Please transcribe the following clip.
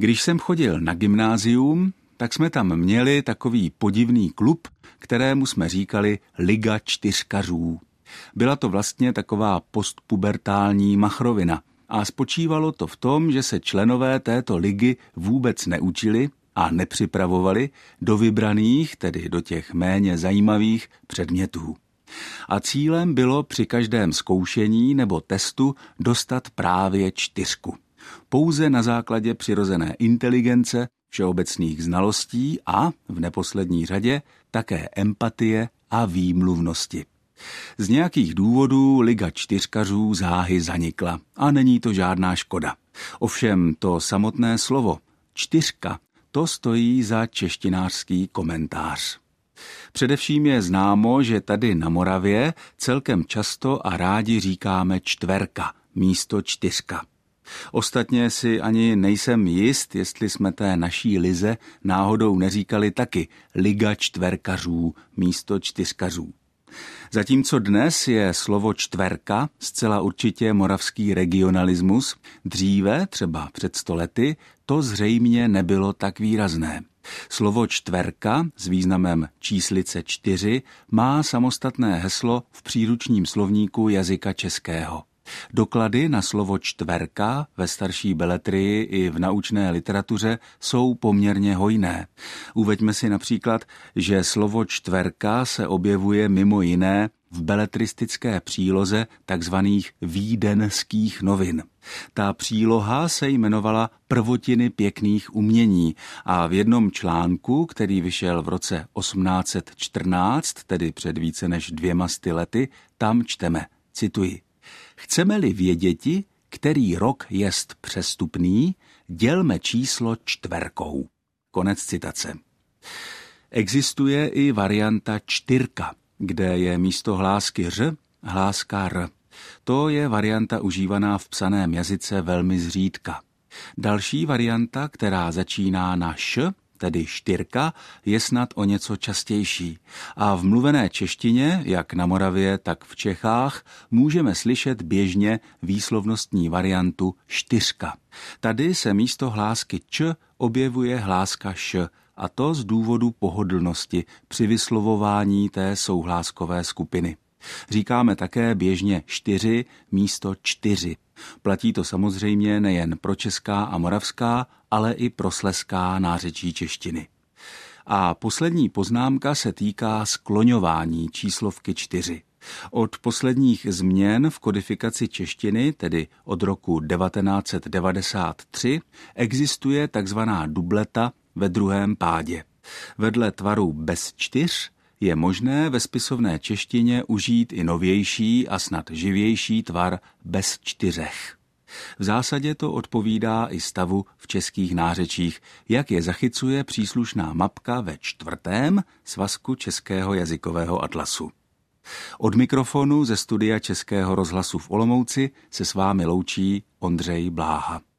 Když jsem chodil na gymnázium, tak jsme tam měli takový podivný klub, kterému jsme říkali Liga čtyřkařů. Byla to vlastně taková postpubertální machrovina a spočívalo to v tom, že se členové této ligy vůbec neučili a nepřipravovali do vybraných, tedy do těch méně zajímavých předmětů. A cílem bylo při každém zkoušení nebo testu dostat právě čtyřku. Pouze na základě přirozené inteligence, všeobecných znalostí a, v neposlední řadě, také empatie a výmluvnosti. Z nějakých důvodů Liga čtyřkařů záhy zanikla a není to žádná škoda. Ovšem to samotné slovo čtyřka to stojí za češtinářský komentář. Především je známo, že tady na Moravě celkem často a rádi říkáme čtverka místo čtyřka. Ostatně si ani nejsem jist, jestli jsme té naší lize náhodou neříkali taky liga čtverkařů místo čtyřkařů. Zatímco dnes je slovo čtverka zcela určitě moravský regionalismus, dříve, třeba před stolety, to zřejmě nebylo tak výrazné. Slovo čtverka s významem číslice čtyři má samostatné heslo v příručním slovníku jazyka českého. Doklady na slovo čtverka ve starší beletrii i v naučné literatuře jsou poměrně hojné. Uveďme si například, že slovo čtverka se objevuje mimo jiné v beletristické příloze tzv. výdenských novin. Ta příloha se jmenovala Prvotiny pěkných umění a v jednom článku, který vyšel v roce 1814, tedy před více než dvěma sty lety, tam čteme, cituji. Chceme-li věděti, který rok jest přestupný, dělme číslo čtverkou. Konec citace. Existuje i varianta čtyrka, kde je místo hlásky ř hláska r. To je varianta užívaná v psaném jazyce velmi zřídka. Další varianta, která začíná na š, tedy štyrka, je snad o něco častější. A v mluvené češtině, jak na Moravě, tak v Čechách, můžeme slyšet běžně výslovnostní variantu čtyřka. Tady se místo hlásky č objevuje hláska š, a to z důvodu pohodlnosti při vyslovování té souhláskové skupiny. Říkáme také běžně čtyři místo čtyři. Platí to samozřejmě nejen pro česká a moravská, ale i pro sleská nářečí češtiny. A poslední poznámka se týká skloňování číslovky čtyři. Od posledních změn v kodifikaci češtiny, tedy od roku 1993, existuje takzvaná dubleta ve druhém pádě. Vedle tvaru bez čtyř je možné ve spisovné češtině užít i novější a snad živější tvar bez čtyřech. V zásadě to odpovídá i stavu v českých nářečích, jak je zachycuje příslušná mapka ve čtvrtém svazku Českého jazykového atlasu. Od mikrofonu ze studia Českého rozhlasu v Olomouci se s vámi loučí Ondřej Bláha.